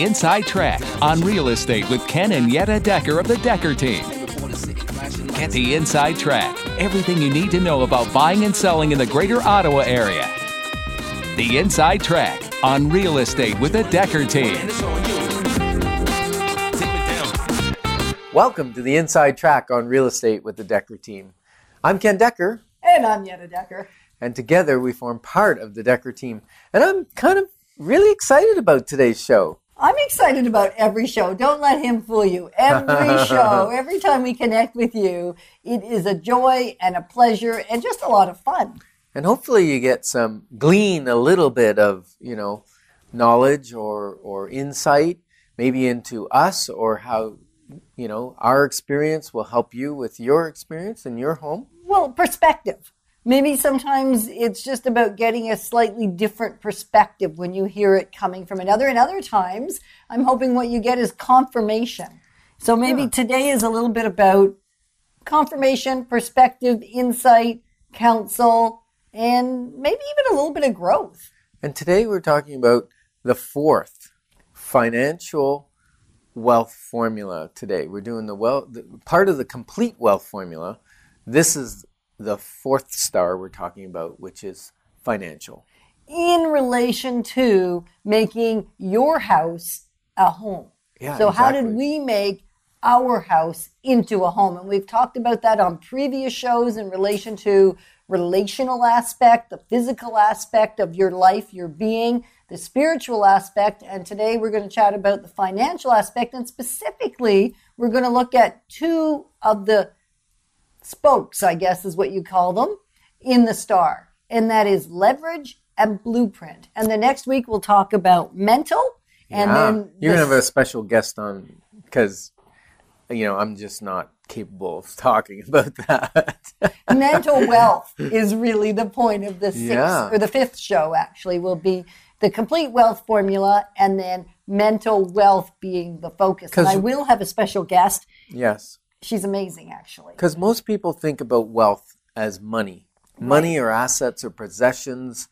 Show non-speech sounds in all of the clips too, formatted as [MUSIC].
The Inside Track on real estate with Ken and Yetta Decker of the Decker Team. Get the inside track. Everything you need to know about buying and selling in the greater Ottawa area. The Inside Track on real estate with the Decker Team. Welcome to the Inside Track on Real Estate with the Decker team. I'm Ken Decker, And I'm Yetta Decker. and together we form part of the Decker team. And I'm kind of really excited about today's show. I'm excited about every show. Don't let him fool you. Every [LAUGHS] show, every time we connect with you, it is a joy and a pleasure and just a lot of fun. And hopefully you get some glean a little bit of, you know, knowledge or or insight maybe into us or how you know our experience will help you with your experience in your home. Well, perspective. Maybe sometimes it's just about getting a slightly different perspective when you hear it coming from another. And other times, I'm hoping what you get is confirmation. So maybe today is a little bit about confirmation, perspective, insight, counsel, and maybe even a little bit of growth. And today we're talking about the fourth financial wealth formula today. We're doing the well the, part of the complete wealth formula. This is the fourth star we're talking about, which is financial. in relation to making your house a home. Yeah, so how did we make our house into a home? And we've talked about that on previous shows in relation to relational aspect, the physical aspect of your life, your being, the spiritual aspect, and today we're going to chat about the financial aspect and specifically we're going to look at two of the spokes, I guess is what you call them, in the star. And that is leverage and blueprint. And the next week we'll talk about mental and Yeah. then you're gonna have a special guest on because you know I'm just not capable of talking [LAUGHS] about that. [LAUGHS] mental wealth is really the point of the sixth Yeah. or the fifth show actually will be the complete wealth formula and then mental wealth being the focus. And I will have a special guest. yes, She's amazing actually. because most people think about wealth as money, money or assets or possessions.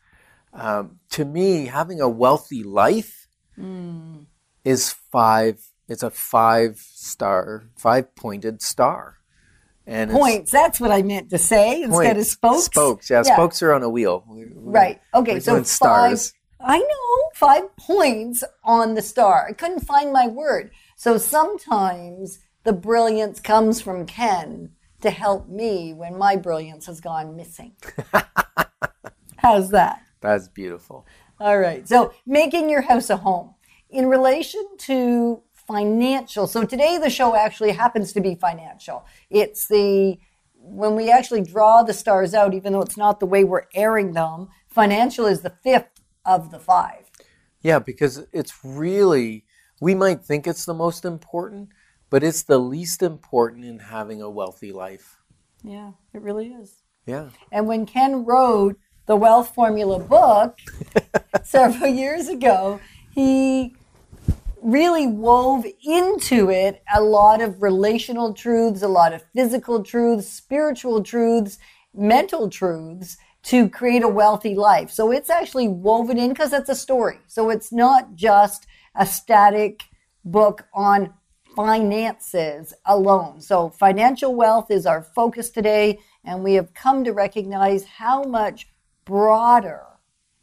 Um, to me, having a wealthy life Hmm. is five. It's a five star, five pointed star, and Points. That's what I meant to say instead of spokes. Spokes, yeah, spokes are on a wheel. We- Right. Okay. so stars. Five, I know five points on the star. I couldn't find my word. So sometimes the brilliance comes from Ken to help me when my brilliance has gone missing. [LAUGHS] How's that? That's beautiful. All right. So making your house a home in relation to financial. So today the show actually happens to be financial. It's the when we actually draw the stars out, even though it's not the way we're airing them, financial is the fifth of the five. Yeah, because it's really, we might think it's the most important, but it's the least important in having a wealthy life. Yeah, it really is. Yeah. And when Ken wrote the Wealth Formula book [LAUGHS] several years ago, he really wove into it a lot of relational truths, a lot of physical truths, spiritual truths, mental truths to create a wealthy life. So it's actually woven in because it's a story. So it's not just a static book on finances alone. So financial wealth is our focus today, and we have come to recognize how much broader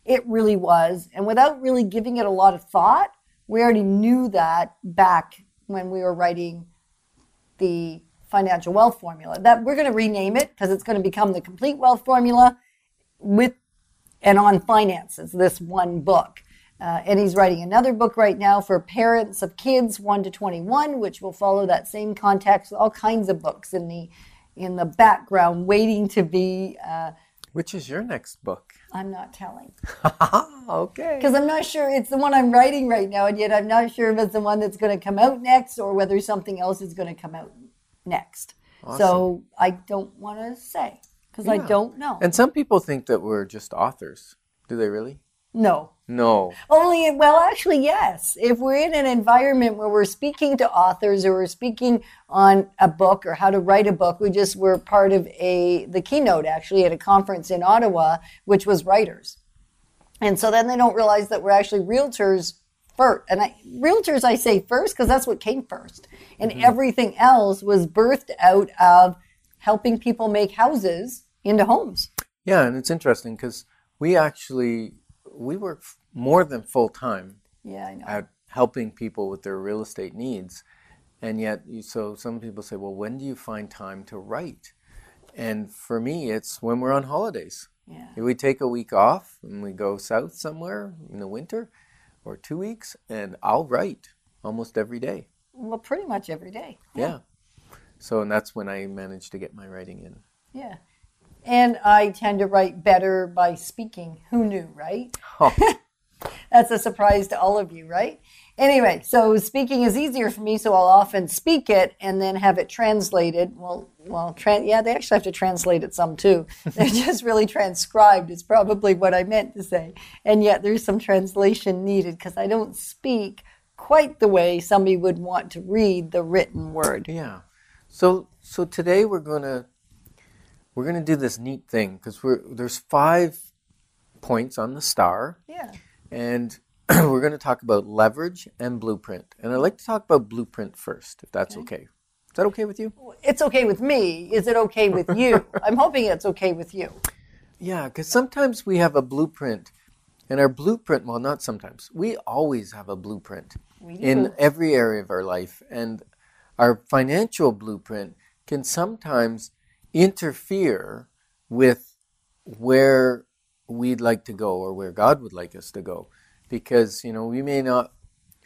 it really was. And without really giving it a lot of thought, we already knew that back when we were writing the financial wealth formula. That we're going to rename it because it's going to become the complete wealth formula with and on finances, this one book. Uh, and he's writing another book right now for parents of kids 1 to 21, which will follow that same context. All kinds of books in the in the background, waiting to be. Uh, Which is your next book? I'm not telling [LAUGHS] okay. because I'm not sure it's the one I'm writing right now, and yet I'm not sure if it's the one that's going to come out next or whether something else is going to come out next. So I don't want to say because I don't know. And some people think that we're just authors. Do they really? No. No. Only, well, actually, yes. If we're in an environment where we're speaking to authors or we're speaking on a book or how to write a book, we just were part of a the keynote actually at a conference in Ottawa, which was writers. And so then they don't realize that we're actually realtors first. And I, realtors, I say first because that's what came first. And Mm-hmm. everything else was birthed out of helping people make houses into homes. Yeah, and it's interesting because we actually we work more than full time Yeah, I know. at helping people with their real estate needs, and yet you, so some people say, well, when do you find time to write? And for me, it's when we're on holidays. yeah. We take a week off and we go south somewhere in the winter, or two weeks, and I'll write almost every day. Well, pretty much every day. Yeah. So and that's when I managed to get my writing in. Yeah. And I tend to write better by speaking. Who knew, right? Oh. [LAUGHS] That's a surprise to all of you, right? Anyway, so speaking is easier for me, so I'll often speak it and then have it translated. Well, well, tran yeah, they actually have to translate it some too. [LAUGHS] They're just really transcribed. Is probably what I meant to say, and yet there's some translation needed because I don't speak quite the way somebody would want to read the written word. Yeah. So so today we're gonna we're gonna do this neat thing because we're there's five points on the star, Yeah. and [CLEARS THROAT] we're gonna talk about leverage and blueprint. And I'd like to talk about blueprint first, if that's okay. Is that okay with you? It's okay with me. Is it okay with you? [LAUGHS] I'm hoping it's okay with you. Yeah, because sometimes we have a blueprint, and our blueprint. Well, not sometimes. We always have a blueprint in every area of our life, and our financial blueprint can sometimes interfere with where we'd like to go or where God would like us to go, because you know we may not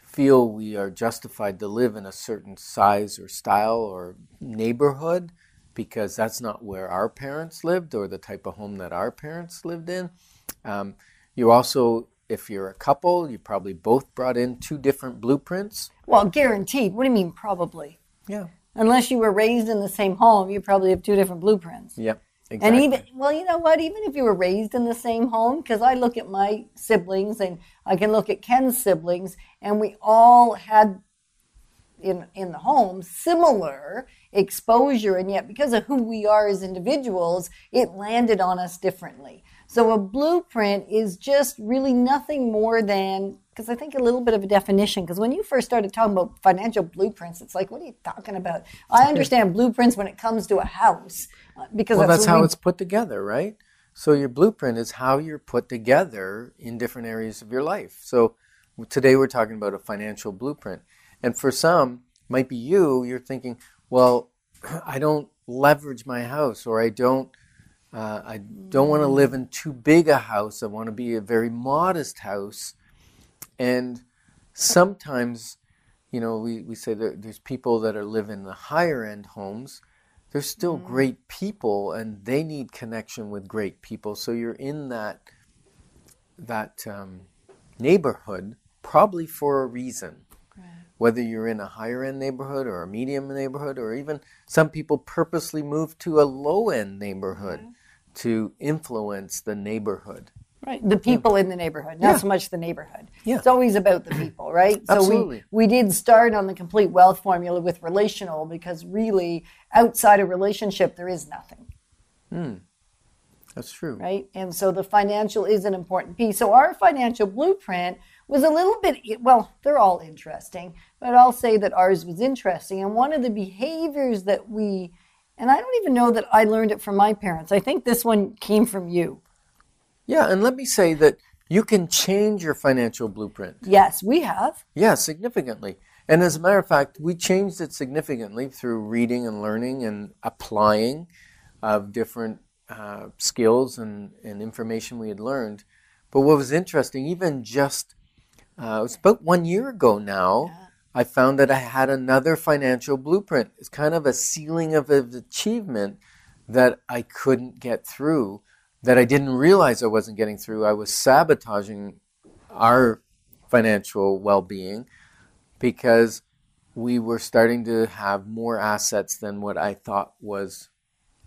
feel we are justified to live in a certain size or style or neighborhood because that's not where our parents lived or the type of home that our parents lived in. Um, you also, if you're a couple, you probably both brought in two different blueprints. Well, guaranteed. What do you mean, probably? Yeah. Unless you were raised in the same home, you probably have two different blueprints. Yep. Exactly. And even, well, you know what? Even if you were raised in the same home, because I look at my siblings and I can look at Ken's siblings, and we all had in in the home similar exposure, and yet because of who we are as individuals, it landed on us differently. So a blueprint is just really nothing more than because I think a little bit of a definition. Because when you first started talking about financial blueprints, it's like, what are you talking about? I understand blueprints when it comes to a house uh, because well, that's what how we it's put together, right? So your blueprint is how you're put together in different areas of your life. So today we're talking about a financial blueprint. And for some, might be you, you're thinking, well, [CLEARS THROAT] I don't leverage my house or I don't uh, I don't want to live in too big a house. I want to be a very modest house. And sometimes, you know, we, we say that there's people that are live in the higher end homes. They're still great people and they need connection with great people. So you're in that that um, neighborhood probably for a reason. Whether you're in a higher end neighborhood or a medium neighborhood, or even some people purposely move to a low end neighborhood to influence the neighborhood. Right. The people in the neighborhood, not Yeah. so much the neighborhood. Yeah. It's always about the people, right? Absolutely. So we, we did start on the complete wealth formula with relational because really outside a relationship there is nothing, hmm. That's true. right? And so the financial is an important piece. So our financial blueprint was a little bit well, they're all interesting, but I'll say that ours was interesting. And one of the behaviors that we and I don't even know that I learned it from my parents. I think this one came from you. Yeah, and let me say that you can change your financial blueprint. Yes, we have. Yeah, significantly. And as a matter of fact, we changed it significantly through reading and learning and applying of different uh, skills and, and information we had learned. But what was interesting, even just, uh, it was about one year ago now, I found that I had another financial blueprint. It's kind of a ceiling of achievement that I couldn't get through, that I didn't realize I wasn't getting through. I was sabotaging our financial well being because we were starting to have more assets than what I thought was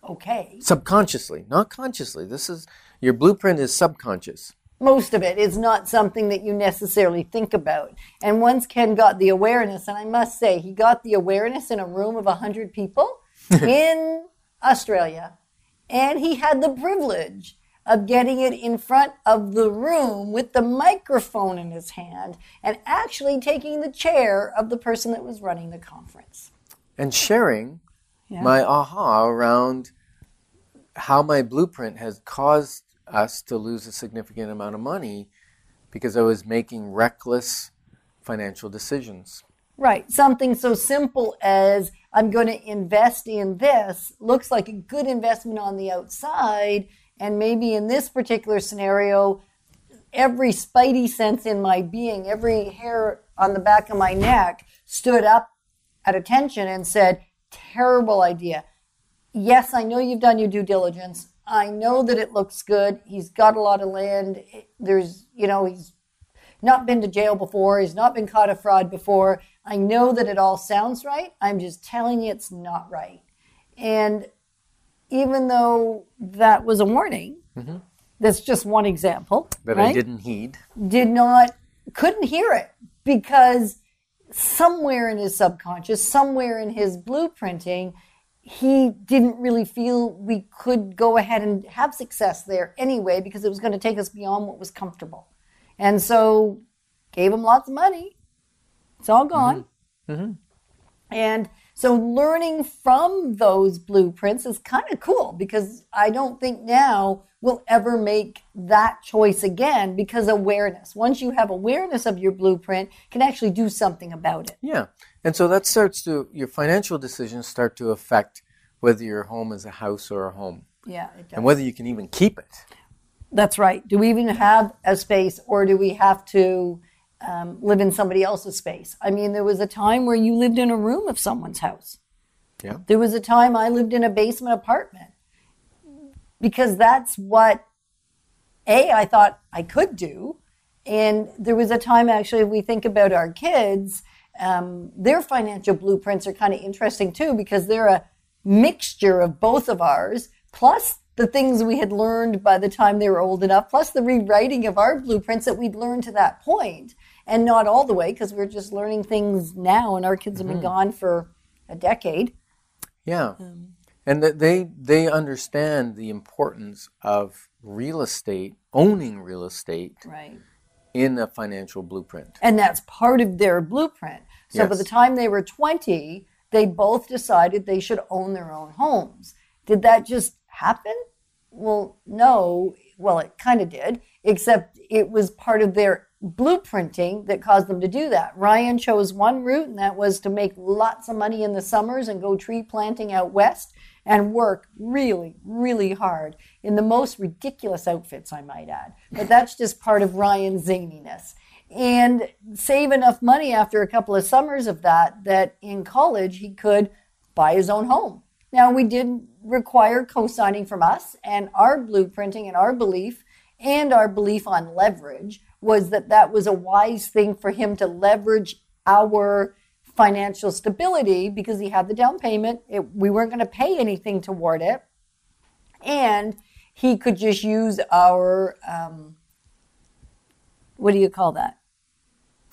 Okay. subconsciously, not consciously. This is your blueprint is subconscious. most of it is not something that you necessarily think about. And once Ken got the awareness, and I must say, he got the awareness in a room of 100 people [LAUGHS] in Australia, and he had the privilege of getting it in front of the room with the microphone in his hand and actually taking the chair of the person that was running the conference. And sharing Yeah. my aha around how my blueprint has caused us to lose a significant amount of money because I was making reckless financial decisions. Right. Something so simple as I'm going to invest in this looks like a good investment on the outside. And maybe in this particular scenario, every spidey sense in my being, every hair on the back of my neck stood up at attention and said, terrible idea. Yes, I know you've done your due diligence. I know that it looks good. He's got a lot of land. There's, you know, he's not been to jail before. He's not been caught a fraud before. I know that it all sounds right. I'm just telling you it's not right. And even though that was a warning, mm-hmm. that's just one example. That I didn't heed. did not couldn't hear it because somewhere in his subconscious somewhere in his blueprinting he didn't really feel we could go ahead and have success there anyway because it was going to take us beyond what was comfortable and so gave him lots of money it's all mm-hmm. gone mm-hmm. and so learning from those blueprints is kind of cool because I don't think now we'll ever make that choice again because awareness. Once you have awareness of your blueprint, can actually do something about it. Yeah. And so that starts to, your financial decisions start to affect whether your home is a house or a home Yeah, it does. and whether you can even keep it. That's right. Do we even have a space or do we have to um, live in somebody else's space? I mean, there was a time where you lived in a room of someone's house. Yeah. There was a time I lived in a basement apartment because that's what A, I thought I could do. And there was a time, actually, if we think about our kids, um, their financial blueprints are kind of interesting too because they're a mixture of both of ours, plus the things we had learned by the time they were old enough, plus the rewriting of our blueprints that we'd learned to that point, and not all the way because we're just learning things now, and our kids have been gone for a decade. Yeah. Um, and that they they understand the importance of real estate, owning real estate Right. in a financial blueprint. And that's part of their blueprint. So by the time they were 20, they both decided they should own their own homes. Did that just happen? Well, no. Well, it kind of did, except it was part of their blueprinting that caused them to do that. Ryan chose one route, and that was to make lots of money in the summers and go tree planting out west and work really, really hard in the most ridiculous outfits, I might add. But that's just part of Ryan's zaniness. And save enough money after a couple of summers of that, that in college he could buy his own home. Now, we did require co signing from us, and our blueprinting and our belief and our belief on leverage was that that was a wise thing for him to leverage our financial stability because he had the down payment. It, we weren't going to pay anything toward it. And he could just use our, um, what do you call that?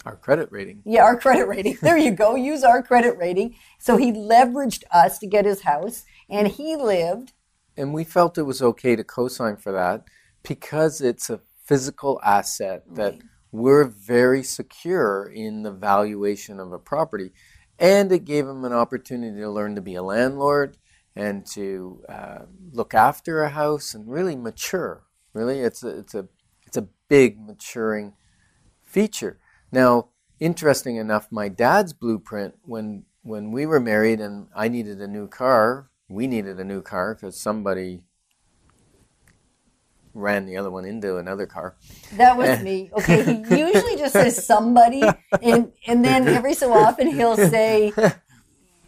Our credit rating. Yeah, our credit rating. There you go. Use our credit rating. So he leveraged us to get his house, and he lived. And we felt it was okay to co-sign for that because it's a physical asset that we're very secure in the valuation of a property. And it gave him an opportunity to learn to be a landlord and to uh, look after a house and really mature. Really, it's a, it's a it's a big maturing feature. Now, interesting enough, my dad's blueprint when when we were married and I needed a new car, we needed a new car because somebody ran the other one into another car. That was me. Okay, he usually just says somebody, and and then every so often he'll say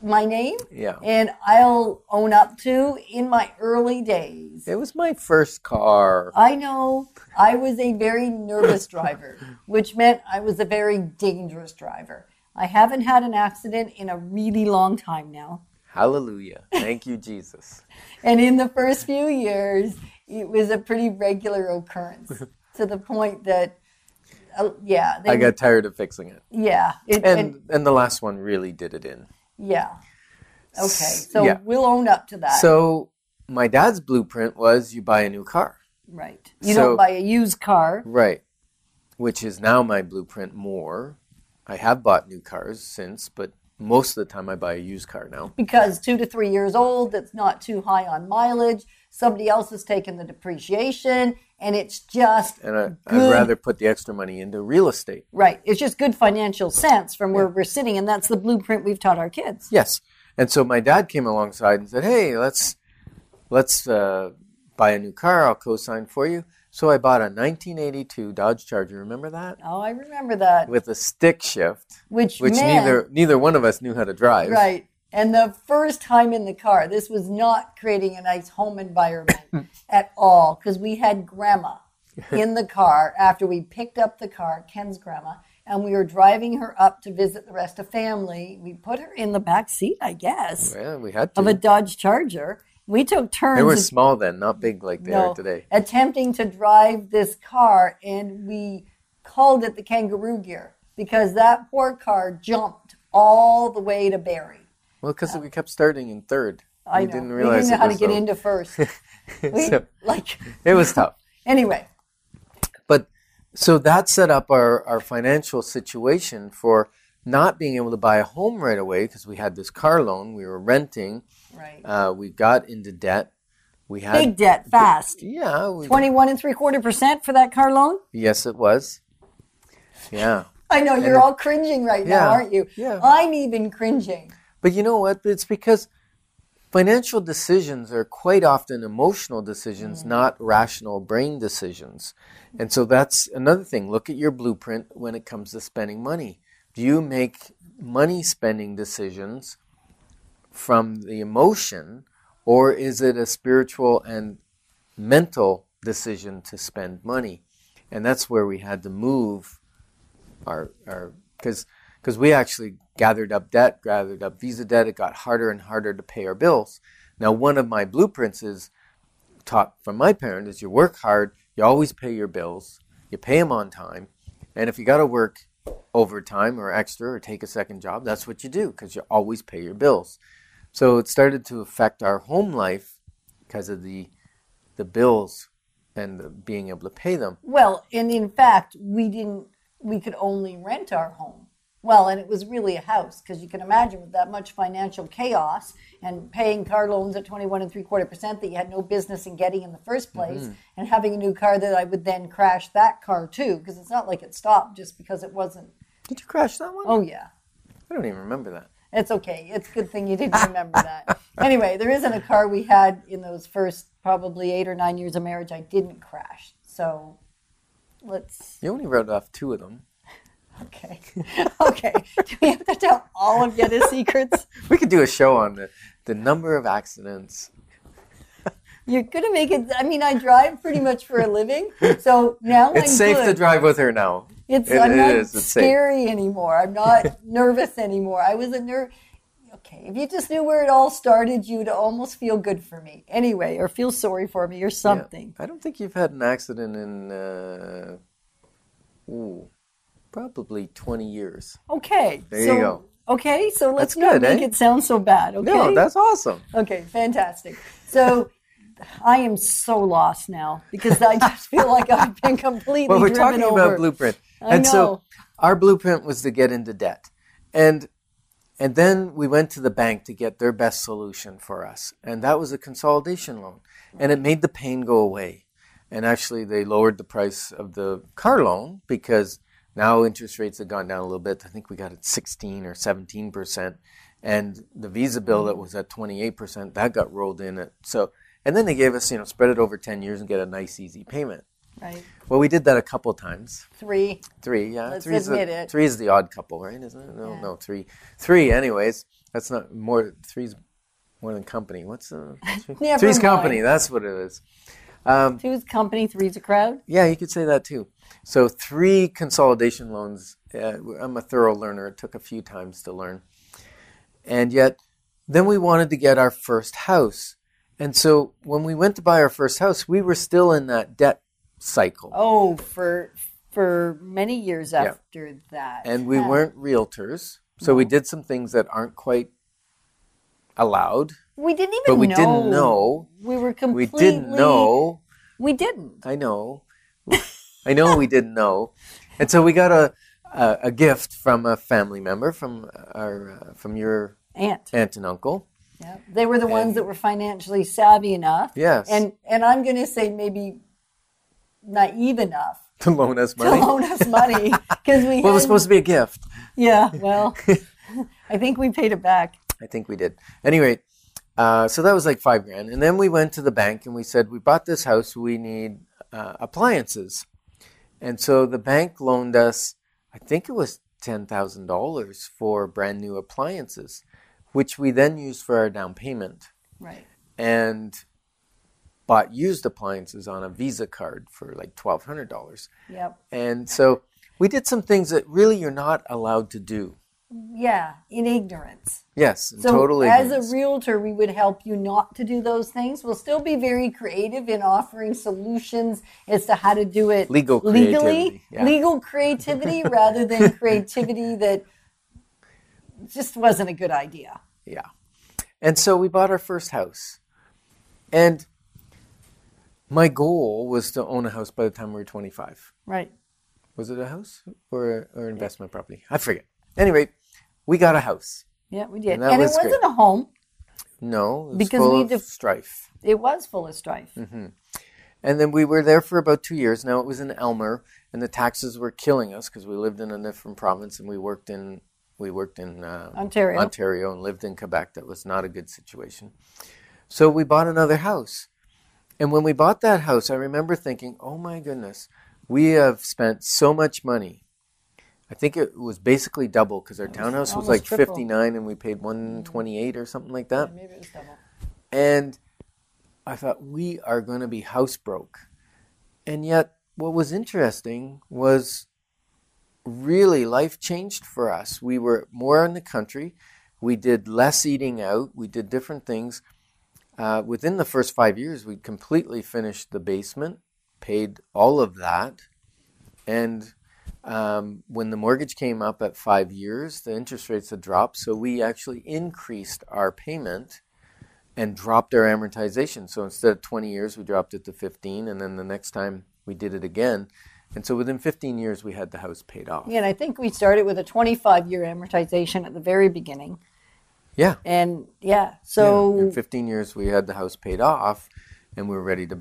my name, Yeah. and I'll own up to. In my early days, It was my first car. I know I was a very nervous driver, which meant I was a very dangerous driver. I haven't had an accident in a really long time now. Hallelujah. Thank you, Jesus. [LAUGHS] And in the first few years, it was a pretty regular occurrence [LAUGHS] to the point that, uh, yeah, they, I got tired of fixing it. yeah, it, And and, and the last one really did it in. yeah. Okay, so Yeah. we'll own up to that. So my dad's blueprint was you buy a new car. Right. You So- don't buy a used car. Right. Which is now my blueprint more. I have bought new cars since, but most of the time I buy a used car now. [LAUGHS] because two to three years old, that's not too high on mileage. Somebody else has taken the depreciation, and it's just And I. I'd rather put the extra money into real estate. right. It's just good financial sense from where we're sitting, and that's the blueprint we've taught our kids. Yes. And so my dad came alongside and said, "Hey, let's let's uh, buy a new car. I'll co-sign for you." So I bought a 1982 Dodge Charger. Remember that? Oh, I remember that. With a stick shift, Which, which meant- neither neither one of us knew how to drive. Right. And the first time in the car, this was not creating a nice home environment [LAUGHS] at all because we had grandma [LAUGHS] in the car after we picked up the car, Ken's grandma, and we were driving her up to visit the rest of family. We put her in the back seat, I guess, Yeah, we had to. of a Dodge Charger. We took turns. they were small then, not big like they no, are today. attempting to drive this car, and we called it the kangaroo gear because that poor car jumped all the way to Barrie. Well, because uh, we kept starting in third. I we know. didn't realize we didn't know how to get so- into first. [LAUGHS] We, so like [LAUGHS] it was tough. [LAUGHS] anyway, But so that set up our, our financial situation for not being able to buy a home right away because we had this car loan, we were renting, right. uh, we got into debt. We had Big debt, fast. Yeah, we, Twenty-one and three quarter percent for that car loan. yes, it was. Yeah, I know you're all cringing right Yeah, now, aren't you? yeah. I'm even cringing. but you know what? It's because financial decisions are quite often emotional decisions, not rational brain decisions. And so that's another thing. Look at your blueprint when it comes to spending money. Do you make money spending decisions from the emotion, or is it a spiritual and mental decision to spend money? And that's where we had to move our our because because we actually gathered up debt, gathered up visa debt. It got harder and harder to pay our bills. Now, one of my blueprints is taught from my parent is you work hard, you always pay your bills, you pay them on time, and if you got to work overtime or extra or take a second job, that's what you do because you always pay your bills. So it started to affect our home life because of the the bills and the being able to pay them. Well, and in fact, we didn't. We could only rent our home. Well, and it was really a house because you can imagine with that much financial chaos and paying car loans at twenty-one and three quarter percent that you had no business in getting in the first mm-hmm. place, and having a new car that I would then crash that car too because it's not like it stopped just because it wasn't. Did you crash that one? Oh yeah, I don't even remember that. It's okay. It's a good thing you didn't [LAUGHS] remember that. Anyway, there isn't a car we had in those first probably eight or nine years of marriage I didn't crash. So let's You only wrote off two of them. [LAUGHS] okay. [LAUGHS] Okay. Do we have to tell all of Yetta's secrets? We could do a show on the, the number of accidents. You're gonna make it I mean I drive pretty much for a living. So now It's I'm It's safe good. to drive with her now. It's It- I'm not is. It's safe. scary anymore. I'm not [LAUGHS] nervous anymore. I was a ner Okay, if you just knew where it all started, you'd almost feel good for me. Anyway, or feel sorry for me or something. Yeah. I don't think you've had an accident in, uh, ooh, probably 20 years. Okay. There you so, go. Okay, so let's That's not good, make eh? it sound so bad. Okay. No, that's awesome. okay, fantastic. So I am so lost now because I just feel like I've been completely [LAUGHS] Well, we're talking over. about blueprint. I and know. so our blueprint was to get into debt. And and then we went to the bank to get their best solution for us. And that was a consolidation loan. And it made the pain go away. And actually they lowered the price of the car loan because now interest rates have gone down a little bit. I think we got it 16 or 17 percent. And the visa bill that was at 28 percent, that got rolled in at so and then they gave us, you know, spread it over 10 years and get a nice easy payment. Right. Well, we did that a couple times. Three. Three, yeah. Let's three is admit the, it. Three is the odd couple, right? Isn't it? No, Yeah. no, three. Three, anyways. That's not more. Three's more than company. What's the? [LAUGHS] Three? Three's company. That's what it is. Um, Two's company, three's a crowd. yeah, you could say that too. So three consolidation loans. Uh, I'm a thorough learner. It took a few times to learn, and yet then we wanted to get our first house. And so when we went to buy our first house, we were still in that debt cycle. Oh, for for many years after that. and we Huh. weren't realtors, so we did some things that aren't quite allowed. We didn't even But we know. didn't know. We were completely We didn't know. We didn't. I know. I know we didn't know. And so we got a, a, a gift from a family member from our uh, from your Aunt. aunt and uncle. They were the ones that were financially savvy enough. Yes. And and I'm going to say maybe naive enough [LAUGHS] To loan us money. to loan us money [LAUGHS] because we. Well, it was supposed to be a gift. Yeah. Well, [LAUGHS] I think we paid it back. I think we did. Anyway, uh, so that was like five grand. And then we went to the bank and we said, we bought this house, we need uh, appliances. And so the bank loaned us, I think it was $10,000 for brand new appliances, which we then used for our down payment Right. and bought used appliances on a Visa card for like $1,200. Yep. And so we did some things that really you're not allowed to do. Yeah. In ignorance. Yes, in So total as ignorance. a realtor, we would help you not to do those things. We'll still be very creative in offering solutions as to how to do it Legal legally, creativity, yeah. legal creativity rather than [LAUGHS] creativity that just wasn't a good idea. Yeah. And so we bought our first house. And my goal was to own a house by the time we were 25. Right. Was it a house or or investment property? I forget. Anyway, we got a house. Yeah, we did. And And, that it was wasn't great. a home. No, it was Because full we of def- strife. It was full of strife. Mm-hmm. And then we were there for about two years. Now it was in Aylmer, and the taxes were killing us because we lived in a different province and we worked in we worked in uh, Ontario. Ontario and lived in Quebec. That was not a good situation. So we bought another house. And when we bought that house, I remember thinking, oh my goodness, we have spent so much money. I think it was basically double because our townhouse was like triple. 59 and we paid 128 or something like that. Maybe it was double. And I thought, we are going to be house broke. And yet, what was interesting was really life changed for us. We were more in the country. We did less eating out. We did different things. Uh, within the first five years, we completely finished the basement, paid all of that. And um, when the mortgage came up at five years, the interest rates had dropped. So we actually increased our payment and dropped our amortization. So instead of 20 years, we dropped it to 15. And then the next time we did it again. And so within 15 years, we had the house paid off. Yeah, and I think we started with a 25 year amortization at the very beginning. Yeah. And yeah, so in 15 years, we had the house paid off and we were ready to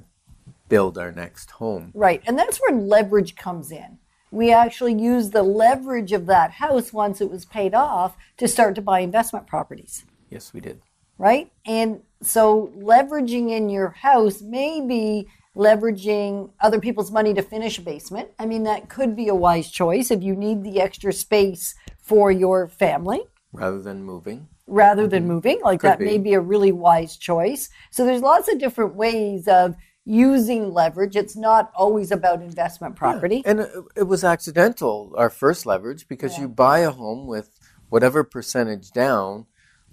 build our next home. Right. And that's where leverage comes in. We actually use the leverage of that house once it was paid off to start to buy investment properties. Yes, we did. Right. And so leveraging in your house may be leveraging other people's money to finish a basement. I mean, that could be a wise choice if you need the extra space for your family Rather than moving. rather than moving. Like Mm-hmm. Could that be. may be a really wise choice. So there's lots of different ways of using leverage. It's not always about investment property. And it, it was accidental, our first leverage, because you buy a home with whatever percentage down.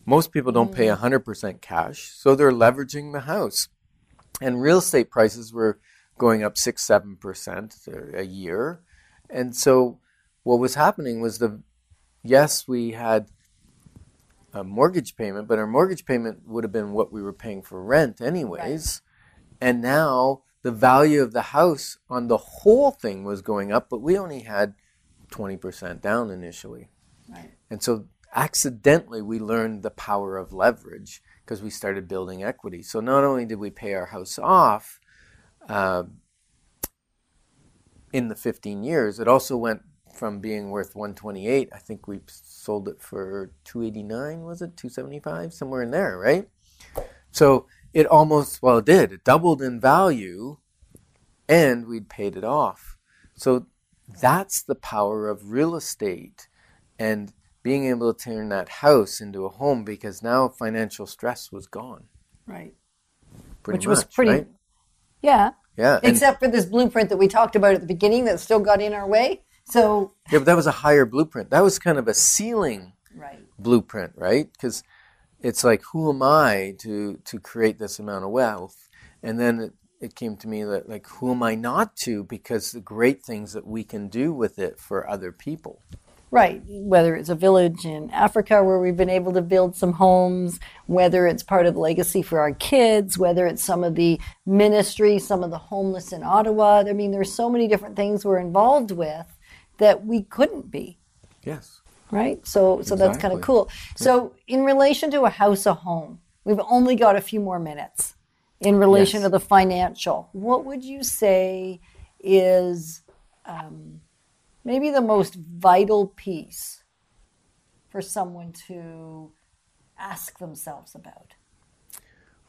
Most people don't pay 100% cash, so they're leveraging the house. And real estate prices were going up 6 7% a year. And so what was happening was the yes, we had a mortgage payment, but our mortgage payment would have been what we were paying for rent anyways. And now the value of the house on the whole thing was going up, but we only had 20% down initially. Right. And so accidentally we learned the power of leverage because we started building equity. So not only did we pay our house off uh, in the 15 years, it also went from being worth 128. I think we sold it for 289, was it 275, somewhere in there, right? So it almost well, it did. It doubled in value, and we'd paid it off. So that's the power of real estate and being able to turn that house into a home because now financial stress was gone. Right. Pretty Which was pretty, right? yeah. Yeah, and- Except for this blueprint that we talked about at the beginning that still got in our way. So, yeah, but that was a higher blueprint. That was kind of a ceiling right. blueprint, right? Because it's like, who am I to to create this amount of wealth? And then it, it came to me that like, who am I not to? Because the great things that we can do with it for other people. Right. Whether it's a village in Africa where we've been able to build some homes, whether it's part of the legacy for our kids, whether it's some of the ministry, some of the homeless in Ottawa. I mean, there's so many different things we're involved with that we couldn't be. Yes. Right. So, so that's kind of cool. So, in relation to a house, a home, we've only got a few more minutes. In relation Yes. to the financial, what would you say is um, maybe the most vital piece for someone to ask themselves about?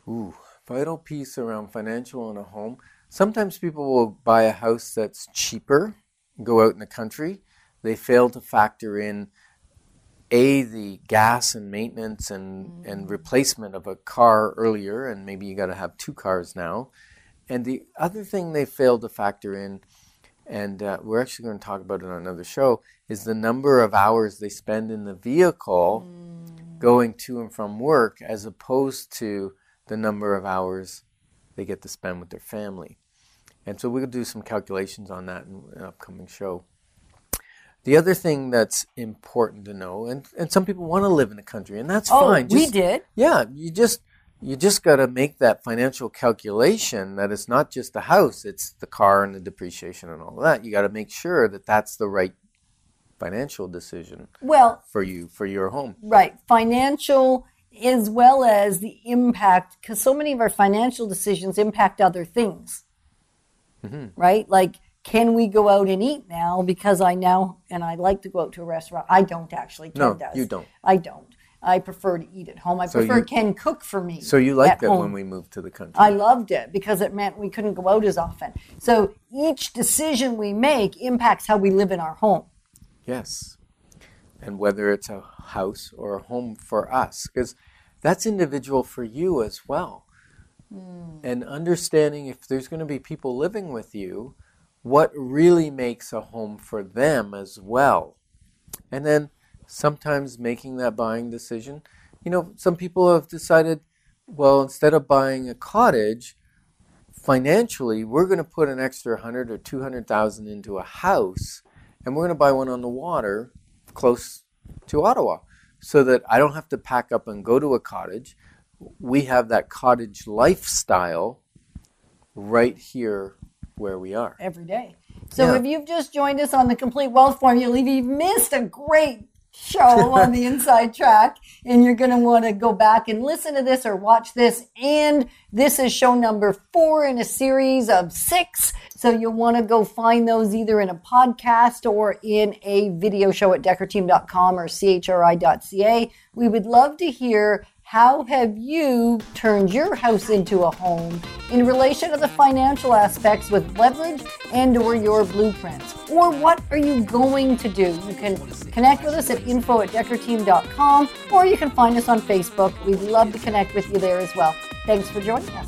Ooh, vital piece around financial in a home. Sometimes people will buy a house that's cheaper, go out in the country. They fail to factor in a the gas and maintenance and, and mm. replacement of a car earlier, and maybe you got to have two cars now. And the other thing they fail to factor in, and uh, we're actually going to talk about it on another show, is the number of hours they spend in the vehicle going to and from work as opposed to the number of hours they get to spend with their family. And so we'll do some calculations on that in an upcoming show. The other thing that's important to know, and, and some people want to live in the country, and that's Oh, fine. we did. Yeah, you just you just got to make that financial calculation that it's not just the house, it's the car and the depreciation and all that. You got to make sure that that's the right financial decision Well, for you for your home. Right. Financial as well as the impact, because so many of our financial decisions impact other things. Mm-hmm. Right? Like, can we go out and eat now? Because I now, and I like to go out to a restaurant. I don't actually. Ken No, does. you don't. I don't. I prefer to eat at home. I So prefer you- Ken cook for me. So you liked at that home. when we moved to the country. I loved it because it meant we couldn't go out as often. So each decision we make impacts how we live in our home. Yes. And whether it's a house or a home for us, because that's individual for you as well. Hmm. And understanding if there's going to be people living with you, what really makes a home for them as well. And then sometimes making that buying decision. You know, some people have decided, well, instead of buying a cottage, financially, we're going to put an extra 100 or 200,000 into a house and we're going to buy one on the water close to Ottawa so that I don't have to pack up and go to a cottage. We have that cottage lifestyle right here where we are. every day. So Yeah. if you've just joined us on the Complete Wealth Formula, you've missed a great show on [LAUGHS] the Inside Track and you're going to want to go back and listen to this or watch this, and this is show number four in a series of six. So you'll want to go find those either in a podcast or in a video show at deckerteam.com or chri.ca. We would love to hear how have you turned your house into a home in relation to the financial aspects with leverage and or your blueprints? Or what are you going to do? You can connect with us at info at deckerteam.com or you can find us on Facebook. We'd love to connect with you there as well. Thanks for joining us.